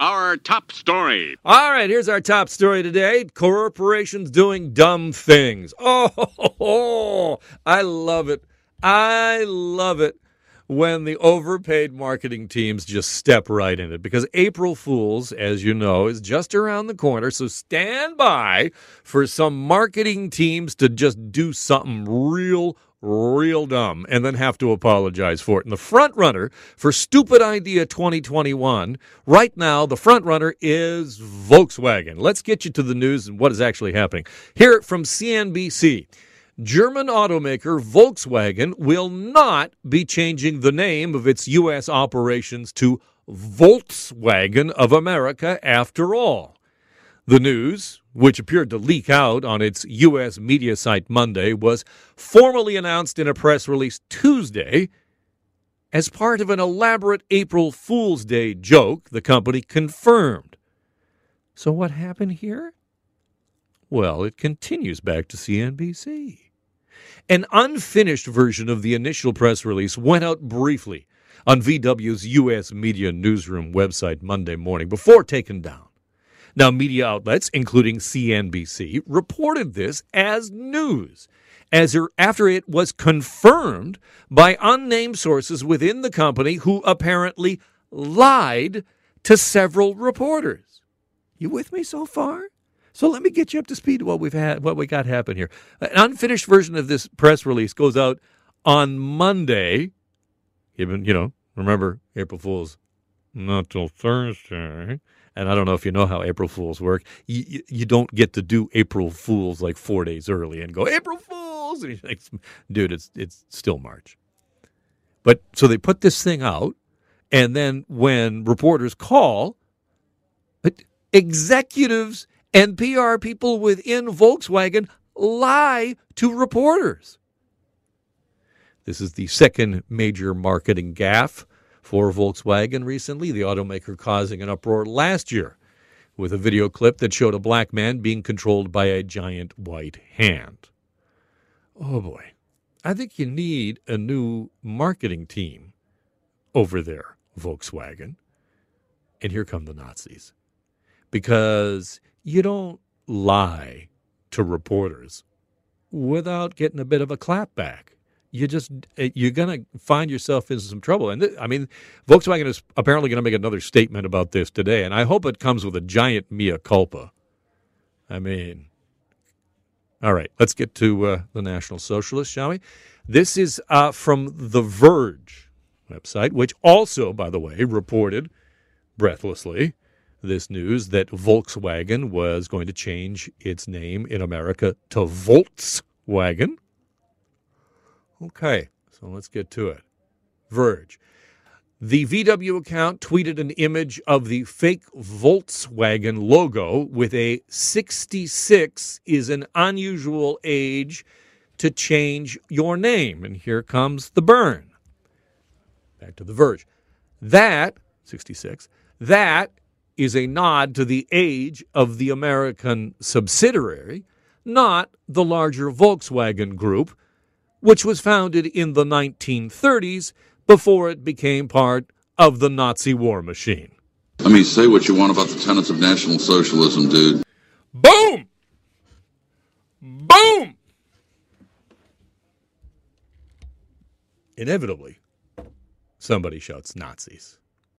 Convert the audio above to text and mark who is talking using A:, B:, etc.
A: our top story.
B: All right, here's our top story today. Corporations doing dumb things. Oh, I love it. I love it when the overpaid marketing teams just step right in it because April Fools, as you know, is just around the corner. So stand by for some marketing teams to just do something real real dumb and then have to apologize for it. And the front runner for Stupid Idea 2021, right now, the front runner is Volkswagen. Let's get you to the news and what is actually happening. Hear it from CNBC. German automaker Volkswagen will not be changing the name of its U.S. operations to Voltswagen of America after all. The news, which appeared to leak out on its U.S. media site Monday, was formally announced in a press release Tuesday. As part of an elaborate April Fool's Day joke, the company confirmed. So, what happened here? Well, it continues back to CNBC. An unfinished version of the initial press release went out briefly on VW's U.S. media newsroom website Monday morning before taken down. Now, media outlets, including CNBC, reported this as news, as er, after it was confirmed by unnamed sources within the company who apparently lied to several reporters. You with me so far? So let me get you up to speed to what we've had, what we got happen here. An unfinished version of this press release goes out on Monday. Even you know, remember April Fools, not till Thursday and I don't know if you know how April Fools work. You, you, you, don't get to do April Fools like four days early and go April Fools, and like, dude, it's it's still March. But so they put this thing out, and then when reporters call, executives and PR people within Volkswagen lie to reporters. This is the second major marketing gaffe for Volkswagen recently, the automaker causing an uproar last year with a video clip that showed a black man being controlled by a giant white hand. Oh boy. I think you need a new marketing team over there, Volkswagen. And here come the Nazis. Because you don't lie to reporters without getting a bit of a clapback you just eh, you're to find yourself in some trouble. And th- I mean, Volkswagen is apparently going to make another statement about this today, and I hope it comes with a giant mea culpa. I mean, all right, let's get to uh, the National Socialist, shall we? This is uh, from The Verge website, which also, by the way, reported breathlessly this news that Volkswagen was going to change its name in America to Voltswagen. Okay, so let's get to it. Verge. The VW account tweeted an image of the fake Voltswagen logo with a 66 is an unusual age to change your name. And here comes the burn. Back to The Verge. That, 66, that is a nod to the age of the American subsidiary, not the larger Volkswagen group which was founded in the 1930s before it became part of the Nazi war machine.
C: I mean, say what you want about the tenets of National Socialism, dude.
B: Boom! Boom! Inevitably, somebody shouts Nazis.